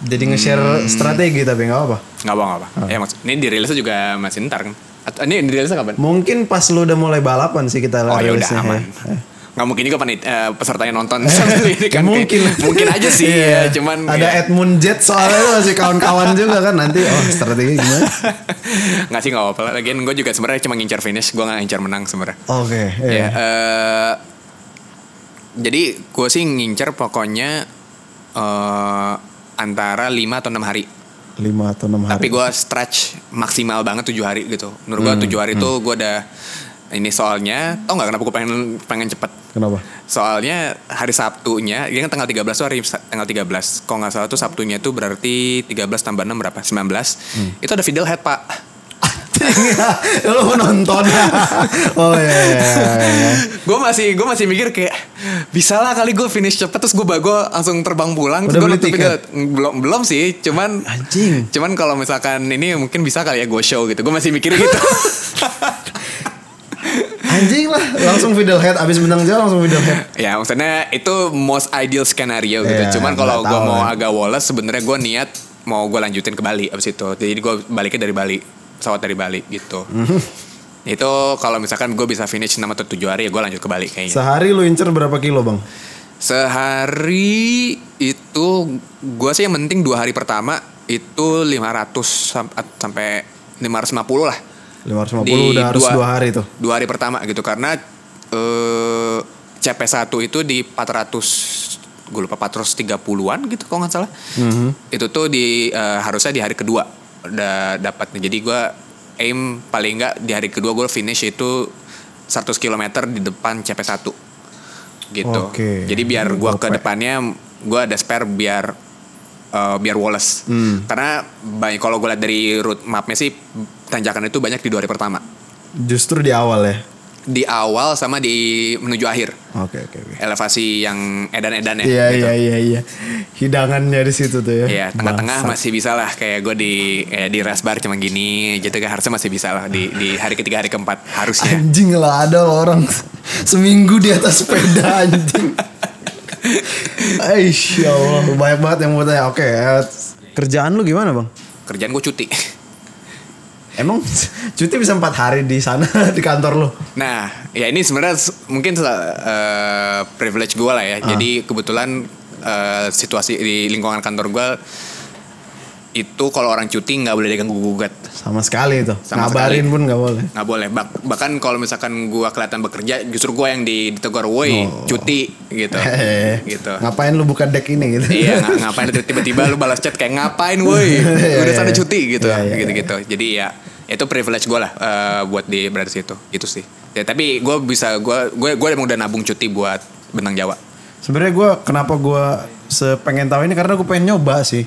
Jadi nge-share Hmm. strategi tapi nggak apa. nggak apa nggak apa Ah. ya maksud ini dirilisnya juga masih ntar kan Atau, ini dirilisnya kapan Mungkin pas lu udah mulai balapan sih kita oh ya udah aman ya. Nggak mungkin juga panit eh, pesertanya nonton. <laughs> <laughs> Ya kan mungkin Kayak- mungkin. aja sih Iya. ya cuman ada ya, Edmund Jet soalnya itu <laughs> masih kawan-kawan juga kan nanti. Oh strategi gimana? Nggak sih nggak apa-apa. Lagian gue juga sebenarnya cuma ngincar finish gue nggak ngincar menang sebenarnya. Oke ya iya. eh, jadi gue sih ngincar pokoknya eh, antara 5 atau enam hari. Lima atau enam hari. Tapi gue stretch maksimal banget tujuh hari gitu. Menurut gue Hmm, tujuh hari itu gue udah ini soalnya tau nggak kenapa gue pengen pengen cepet kenapa Soalnya hari Sabtunya, ini kan tanggal 13 tuh hari tanggal 13. Kalau nggak salah tuh Sabtunya tuh berarti 13 tambah 6 berapa? 19. Hmm. Itu ada Fidel Head, Pak. <laughs> lu nonton <laughs> oh iya, iya, iya, iya. gue masih gue masih mikir kayak bisa lah kali gue finish cepet terus gue gue langsung terbang pulang Udah gue nonton tiket? Fidel. belum belum sih cuman Anjing. cuman kalau misalkan ini mungkin bisa kali ya go show gitu gue masih mikir gitu <laughs> anjing lah. Langsung video head abis benang jalan langsung video head ya maksudnya itu most ideal scenario gitu. Iya, cuman kalau gue mau kan. agak woles sebenarnya gue niat mau gue lanjutin ke Bali abis itu. Jadi gue baliknya dari Bali pesawat dari Bali gitu. <laughs> Itu kalau misalkan gue bisa finish 6 atau 7 hari ya gue lanjut ke Bali kayaknya. Sehari lu incer berapa kilo bang? Sehari itu gue sih yang penting dua hari pertama itu 500 sam- sampai 550 lah 550 Di udah harus dua hari tuh. dua hari pertama gitu karena eh CP1 itu di 400 gue lupa 430-an gitu kalau nggak salah. Mhm. itu tuh di eh, harusnya di hari kedua udah dapat jadi gue aim paling nggak di hari kedua gue finish itu 100 km di depan CP1 gitu. Oke. jadi biar gue ke depannya gue ada spare biar eh, biar Wallace Hmm. karena banyak kalau gue lihat dari route mapnya sih tanjakan itu banyak di dua hari pertama. Justru di awal ya? Di awal sama di menuju akhir. Oke oke oke. Elevasi yang edan-edan ya iya gitu. iya iya iya. Hidangannya di situ tuh ya. Iya, tengah-tengah masih bisa lah. Kayak gue di kayak di rest bar cuma gini gitu kan. Harusnya masih bisa lah di di hari ketiga hari keempat harusnya. Anjing lah ada orang. Seminggu di atas sepeda anjing <laughs> Aish, ya Allah banyak banget yang mau tanya. Oke eh, kerjaan lu gimana bang? Kerjaan gue cuti. Emang cuti bisa empat hari di sana <laughs> di kantor lu? Nah ya ini sebenarnya mungkin eh, privilege gue lah ya. Ah. jadi kebetulan eh, situasi di lingkungan kantor gue itu kalau orang cuti nggak boleh diganggu gugat Sama sekali itu. Sama Ngabarin sekali. pun nggak boleh. nggak boleh Bak- bahkan kalau misalkan gua kelihatan bekerja justru gua yang di- ditegur woi Oh. cuti gitu Hehehe. gitu Ngapain lu buka deck ini gitu? iya ng- ngapain tiba-tiba lu balas chat kayak ngapain woi <laughs> Iya, udah iya. sana cuti gitu Iya, iya, gitu gitu jadi ya itu privilege gue lah eh, buat di berada situ gitu sih ya tapi gue bisa gue gue gue emang udah nabung cuti buat bentang Jawa Sebenarnya gue kenapa gue sepengen tahu ini karena gue pengen nyoba sih.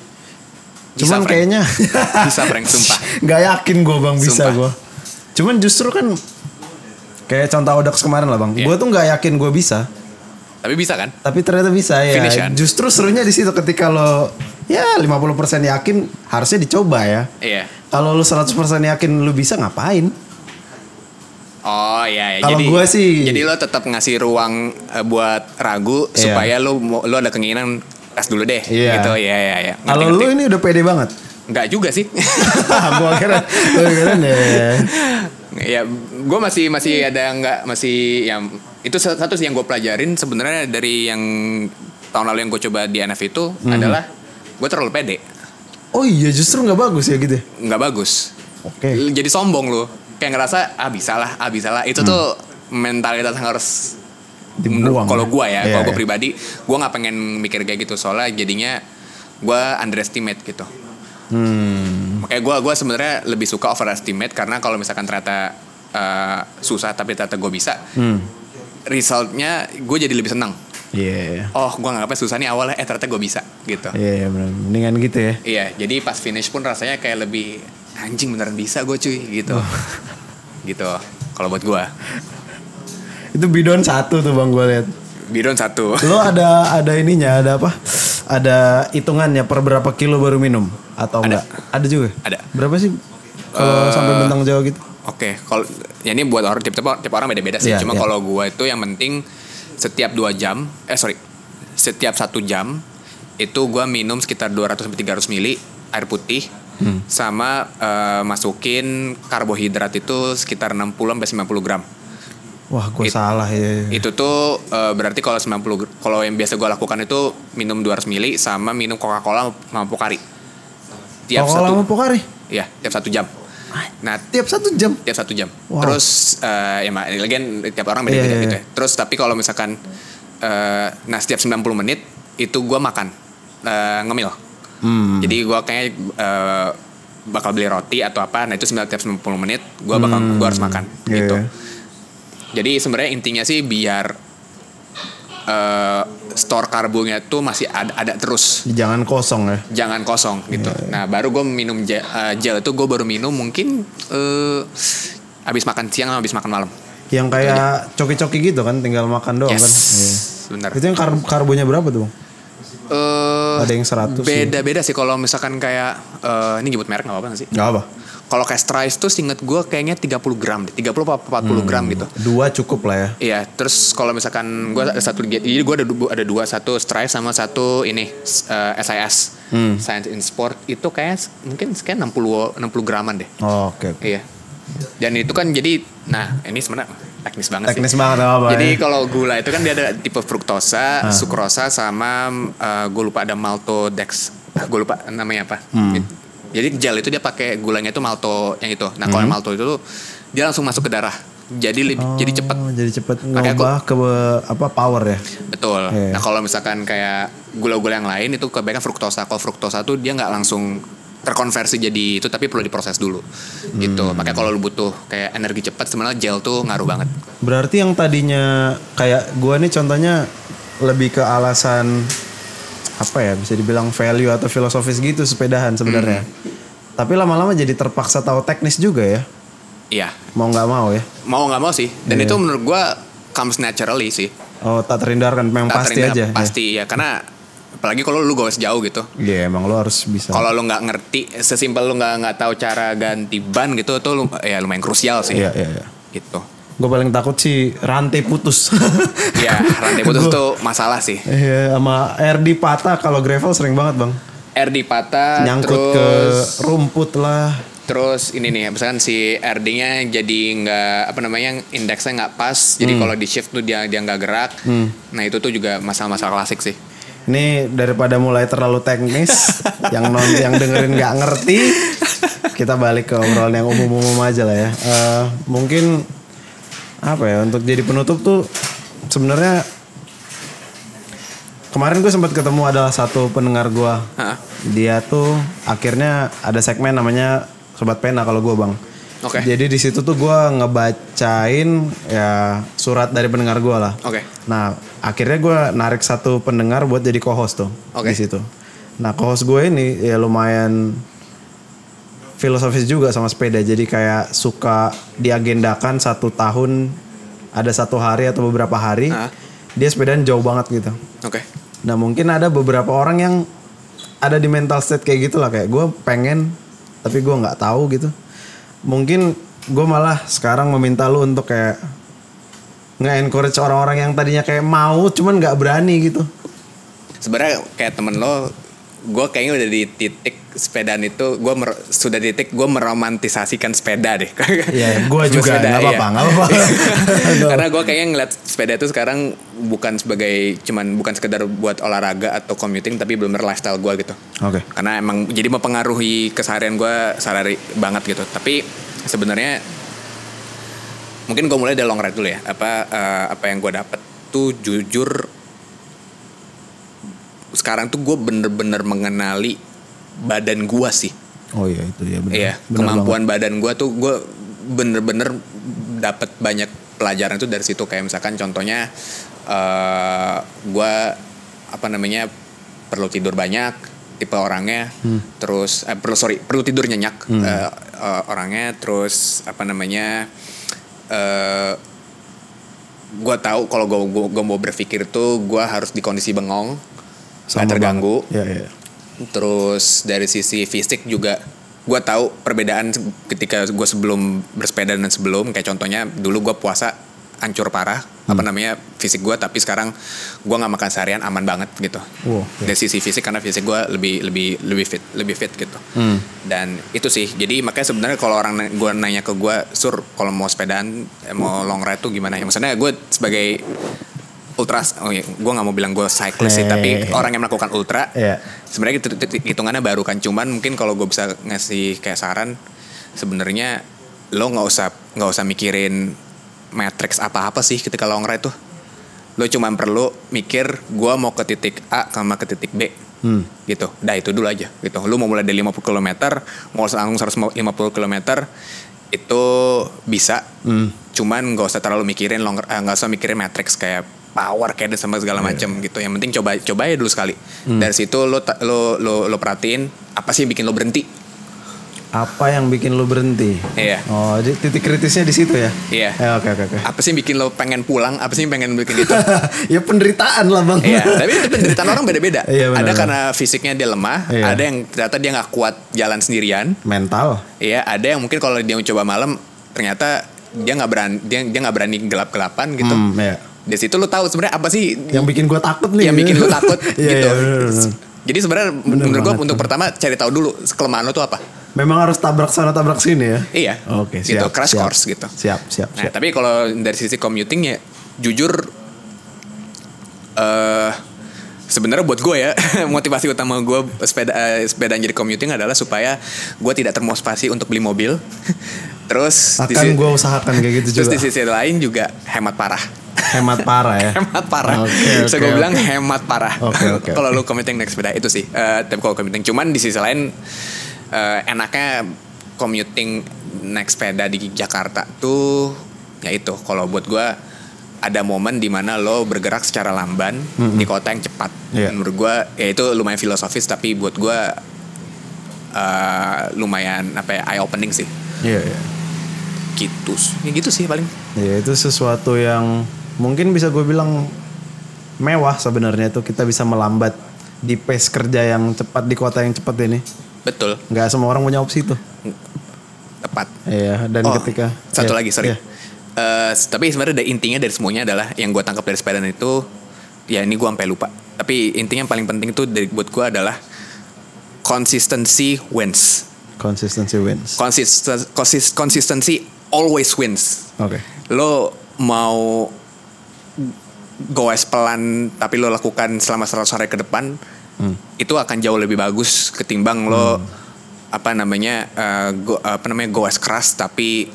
Bisa, Cuman Frank. kayaknya <laughs> Bisa, Frank, sumpah. <laughs> Gak yakin gue bang bisa gue. Cuman justru kan kayak contoh Odax kemarin lah bang. Iya. Gue tuh nggak yakin gue bisa. tapi bisa kan Tapi ternyata bisa ya. Finish kan? Justru serunya di situ ketika lo ya 50% yakin harusnya dicoba ya. iya Kalau lu 100% yakin lu bisa ngapain? Oh iya, iya. Kalau jadi gua sih- jadi lo tetap ngasih ruang eh, buat ragu Iya. supaya lo lo ada keinginan tes dulu deh Iya. gitu ya ya ya. Kalau lu ini udah pede banget. nggak juga sih. <laughs> gua kira gua kira ya. ya gue masih masih ada nggak masih yang itu satu sih yang gue pelajarin sebenarnya dari yang tahun lalu yang gue coba di NF itu Hmm. adalah gue terlalu pede Oh iya justru nggak bagus ya gitu. ya? nggak bagus Oke. L- jadi sombong lo kayak ngerasa ah bisa lah ah bisa lah itu tuh mentalitas yang harus Dibuang kalau gue ya Iya, kalau gue iya. pribadi gue nggak pengen mikir kayak gitu soalnya jadinya gue underestimate gitu Hmm. makanya gue gua sebenarnya lebih suka overestimate karena kalau misalkan ternyata uh, susah tapi ternyata gue bisa Hmm. resultnya gue jadi lebih senang Iya. oh gue nggak apa susah nih awalnya eh ternyata gue bisa gitu Iya benar. Mendingan gitu ya. iya jadi pas finish pun rasanya kayak lebih anjing beneran bisa gue cuy gitu Oh. <laughs> gitu kalau buat gue Itu bidon satu tuh bang gue lihat. bidon satu <laughs> Lo ada ada ininya ada apa? Ada hitungannya per berapa kilo baru minum atau Ada. enggak? Ada juga. Ada. Berapa sih? Kalau Eh, sampai bentang Jawa gitu. Oke, kalau ya ini buat orang tiap, tiap, orang beda-beda sih. Iya, Cuma iya. kalau gua itu yang penting setiap dua jam, eh sorry, setiap satu jam itu gua minum sekitar 200 sampai 300 mili air putih, Hmm. sama eh, masukin karbohidrat itu sekitar 60 sampai 90 gram. Wah, gue It- salah ya. Itu tuh eh, berarti kalau 90 gr- kalau yang biasa gua lakukan itu minum 200 mili sama minum Coca-Cola sama Pocari. Tiap Coca-Cola satu sama Iya, tiap satu jam. Nah, tiap satu jam. tiap satu jam. Wow. Terus eh, ya mak- lagi tiap orang beda-beda Iya, iya, gitu iya. ya. Terus tapi kalau misalkan eh, nah setiap 90 menit itu gua makan eh, ngemil. Hmm. Jadi gua kayak eh, bakal beli roti atau apa. Nah itu sembilan- tiap 90 menit gua bakal gua harus makan Iya, gitu. iya. Jadi sebenarnya intinya sih biar eh, store karbonya tuh masih ada, ada terus Jangan kosong ya. jangan kosong gitu. Iya, Nah baru gue minum gel, eh, gel itu gue baru minum mungkin eh abis makan siang sama abis makan malam. Yang kayak coki-coki gitu kan, tinggal makan doang yes, kan. Iya. benar. Itu yang kar- karbonya berapa tuh? Eh, Ada yang 100 sih. Beda-beda sih kalau misalkan kayak eh, ini nyebut merek nggak apa-apa sih? Gak apa. Kalau kayak Strice tuh seinget gue kayaknya 30 gram deh, 30 apa 40 gram gitu. Dua cukup lah ya. Iya, terus kalau misalkan gue ada satu, jadi gue ada du- ada dua, satu Strive sama satu ini eh, SIS, Hmm. Science in Sport itu kayak mungkin sekian 60 60 graman deh. Oh, Oke. Iya. Dan itu kan jadi, nah ini sebenarnya teknis banget Teknis sih. banget apa, Jadi ya. kalau gula itu kan dia ada tipe fruktosa, sukrosa sama gue lupa ada maltodex. Gue lupa namanya apa. Hmm. Jadi gel itu dia pakai gulanya itu malto yang itu. Nah kalau yang malto itu tuh dia langsung masuk ke darah. Jadi lebih, jadi cepat. Oh, jadi cepet Makanya ngubah ke apa power ya. Betul. Iya. Nah kalau misalkan kayak gula-gula yang lain itu kebanyakan fruktosa. Kalau fruktosa tuh dia nggak langsung terkonversi jadi itu tapi perlu diproses dulu gitu Hmm. makanya kalau lu butuh kayak energi cepat sebenarnya gel tuh ngaruh banget Berarti yang tadinya kayak gua nih contohnya lebih ke alasan apa ya bisa dibilang value atau filosofis gitu sepedahan sebenarnya. Hmm. Tapi lama-lama jadi terpaksa tahu teknis juga ya. iya Mau nggak mau ya. mau nggak mau sih dan Iya. itu menurut gua comes naturally sih Oh tak terhindarkan memang Tak pasti aja. ya. pasti ya karena apalagi kalau lu gak jauh gitu Iya emang lo harus bisa. kalau lu nggak ngerti sesimpel lu nggak nggak tahu cara ganti ban gitu tuh lu, ya lumayan krusial sih Iya iya iya. gitu Gue paling takut sih rantai putus. <laughs> ya rantai putus Gua- tuh masalah sih Iya sama RD patah kalau gravel sering banget bang. RD patah Nyangkut terus ke rumput lah. Terus ini nih, misalkan si RD-nya jadi nggak apa namanya indeksnya nggak pas, Hmm. jadi kalau di shift tuh dia dia nggak gerak. Nah itu tuh juga masalah-masalah klasik sih. Ini daripada mulai terlalu teknis, <laughs> yang non yang dengerin nggak ngerti, kita balik ke obrolan yang umum-umum aja lah ya. Eh, mungkin apa ya untuk jadi penutup tuh sebenarnya kemarin gue sempat ketemu adalah satu pendengar gue. Dia tuh akhirnya ada segmen namanya sobat pena kalau gue bang. Oke. Jadi di situ tuh gue ngebacain ya surat dari pendengar gue lah. Oke. Nah, akhirnya gue narik satu pendengar buat jadi co-host tuh Oke. di situ. Nah, co-host gue ini ya lumayan filosofis juga sama sepeda. Jadi kayak suka diagendakan satu tahun ada satu hari atau beberapa hari Ah. dia sepedaan jauh banget gitu. Oke. Nah, mungkin ada beberapa orang yang ada di mental state kayak gitu lah kayak gue pengen tapi gue nggak tahu gitu. Mungkin gue malah sekarang meminta lu untuk kayak nge-encourage orang-orang yang tadinya kayak mau cuman nggak berani gitu. Sebenarnya kayak temen lo, gue kayaknya udah di titik sepedaan itu, gue sudah di titik gue meromantisasikan sepeda deh. <laughs> Iya, gua juga, nggak apa-apa, nggak apa-apa. <laughs> Karena gue kayaknya ngeliat sepeda itu sekarang bukan sebagai cuman bukan sekedar buat olahraga atau commuting, tapi benar lifestyle gue gitu. Oke. Karena emang jadi mempengaruhi keseharian gue sehari banget gitu. Tapi sebenarnya mungkin gue mulai dari long ride dulu ya. Apa eh, apa yang gue dapet tuh jujur sekarang tuh gue bener-bener mengenali badan gue sih. Oh iya itu ya benar. Iya, Benar kemampuan badan gue tuh gue bener-bener dapat banyak pelajaran itu dari situ kayak misalkan contohnya eh gue apa namanya perlu tidur banget tipe orangnya Hmm. terus eh, perlu sorry perlu tidur nyenyak eh, eh, orangnya terus apa namanya eh gue tahu kalau gue gue mau berpikir tuh gue harus di kondisi bengong Sama terganggu Iya iya. Terus dari sisi fisik juga gue tahu perbedaan ketika gue sebelum bersepeda dan sebelum kayak contohnya dulu gue puasa hancur parah Hmm. apa namanya fisik gue tapi sekarang gue nggak makan seharian aman banget gitu Wow, oke. dari sisi fisik karena fisik gue lebih lebih lebih fit lebih fit gitu Hmm. dan itu sih jadi makanya sebenarnya kalau orang gue nanya ke gue sur kalau mau sepedaan mau long ride tuh gimana ya maksudnya gue sebagai ultras oh iya, gue nggak mau bilang gue cyclist sih tapi Hehehe. orang yang melakukan ultra Iya. sebenarnya itu itu hitungannya baru kan cuman mungkin kalau gue bisa ngasih kayak saran sebenarnya lo nggak usah nggak usah mikirin matrix apa apa sih ketika long ride tuh lo cuma perlu mikir gue mau ke titik A sama ke titik B Hmm. gitu dah itu dulu aja gitu lo mau mulai dari 50 km mau langsung 150 km itu bisa Hmm. cuman nggak usah terlalu mikirin long eh, nggak usah mikirin matrix kayak power kayak sama segala Iya. macam gitu yang penting coba coba ya dulu sekali dari situ lo lo lo lo perhatiin apa sih yang bikin lo berhenti Apa yang bikin lu berhenti? Iya. Oh, di- titik kritisnya di situ ya? Iya. Ya, oke oke oke. apa sih yang bikin lo pengen pulang apa sih yang pengen bikin itu <laughs> ya penderitaan lah bang. Iya, tapi itu penderitaan orang beda-beda. <laughs> Iya, benar, ada karena fisiknya dia lemah, Iya. ada yang ternyata dia nggak kuat jalan sendirian. Mental. Iya, ada yang mungkin kalau dia mencoba malam ternyata dia nggak berani dia dia nggak berani gelap-gelapan gitu. Hmm, iya. Dari situ lo tahu sebenarnya apa sih Yang bikin gue takut nih. yang bikin lo takut <laughs> Iya, gitu. iya, bener, bener. Jadi sebenarnya menurut gue untuk pertama cari tahu dulu kelemahan lo tuh apa. Memang harus tabrak sana tabrak sini ya? Iya. Oke, Gitu, siap. crash siap. course gitu. Siap, siap, Nah, siap. tapi kalau dari sisi commuting ya jujur eh sebenarnya buat gue ya <laughs> motivasi utama gue sepeda eh, sepedaan jadi commuting adalah supaya gue tidak termotivasi untuk beli mobil. <laughs> Terus Akan gue usahakan kayak gitu <laughs> terus juga. di sisi lain juga hemat parah. Hemat parah ya. hemat parah. Oke, Bisa oke, gue bilang oke. hemat parah. Oke, oke, kalau lu commuting naik sepeda itu sih. Eh, tapi kalau commuting cuman di sisi lain eh, enaknya commuting naik sepeda di Jakarta tuh ya itu kalau buat gue ada momen di mana lo bergerak secara lamban di kota yang cepat. Iya. Menurut gue ya itu lumayan filosofis tapi buat gue eh, lumayan apa ya eye opening sih. Iya, iya. Gitu. Ya gitu sih paling. Ya itu sesuatu yang mungkin bisa gue bilang mewah sebenarnya itu kita bisa melambat di pace kerja yang cepat di kota yang cepat ini. Betul. Nggak semua orang punya opsi itu. Tepat. Iya dan Oh, ketika satu iya, lagi sorry. iya. Eh, tapi sebenarnya intinya dari semuanya adalah yang gue tangkap dari sepedaan itu ya ini gue sampai lupa. Tapi intinya yang paling penting itu dari buat gue adalah consistency wins. consistency wins. Consisten, consis- consistency always wins. Oke. Lo mau goes pelan tapi lo lakukan selama 100 hari ke depan itu akan jauh lebih bagus ketimbang lo apa namanya eh, go- apa namanya goes keras tapi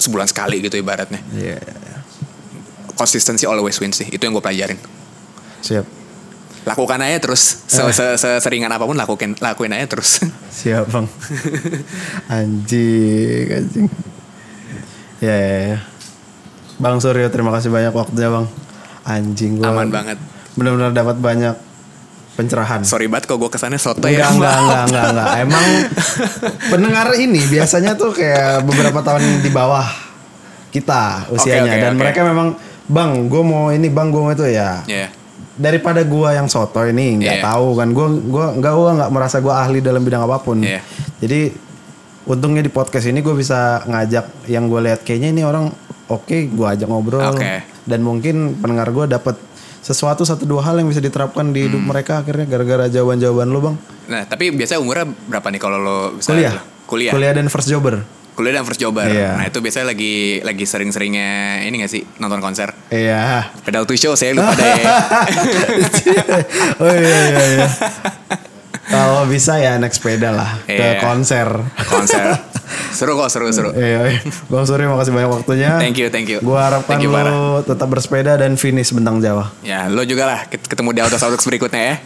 sebulan sekali gitu ibaratnya Iya. consistency always wins sih itu yang gue pelajarin Siap. lakukan aja terus se se- se- seringan apa pun lakukan lakuin aja terus <laughs> Siap bang. anjing, anjing. Ya, ya, ya. Bang Suryo terima kasih banyak waktunya bang. Anjing gua. aman banget Benar-benar dapat banyak pencerahan. sorry banget kok gue kesannya soto Enggak, ya enggak, enggak, enggak, enggak. <laughs> Emang pendengar ini biasanya tuh kayak beberapa tahun di bawah kita usianya Oke, oke, dan oke. mereka memang bang, gue mau ini, bang, gue mau itu ya. Iya. Daripada gua yang soto ini nggak Iya. tahu kan, gue gua nggak gua nggak merasa gua ahli dalam bidang apa pun. Iya. Jadi untungnya di podcast ini gue bisa ngajak yang gue lihat kayaknya ini orang oke, gue ajak ngobrol Oke. dan mungkin pendengar gue dapat sesuatu satu dua hal yang bisa diterapkan di Hmm. hidup mereka akhirnya gara-gara jawaban-jawaban lu bang. nah tapi biasanya umurnya berapa nih kalau lo Kuliah. kuliah Kuliah dan first jobber. kuliah dan first jobber Iya. nah itu biasanya lagi lagi sering-seringnya ini gak sih nonton konser Iya. pedal to show saya lupa deh <laughs> oh iya iya iya. <laughs> Kalau bisa ya naik sepeda lah ke Iya. konser. konser seru kok seru seru Iya, iya. Bang Surya makasih banyak waktunya. Thank you, thank you. Gua harapkan Thank you, lu tetap bersepeda dan finish bentang Jawa. ya lo juga lah ket- ketemu di autos autos berikutnya ya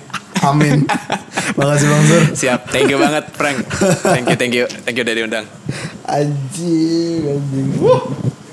Amin. <laughs> makasih Bang Sur. siap thank you banget Frank thank you thank you thank you udah diundang Anjing, anjing. Wuh.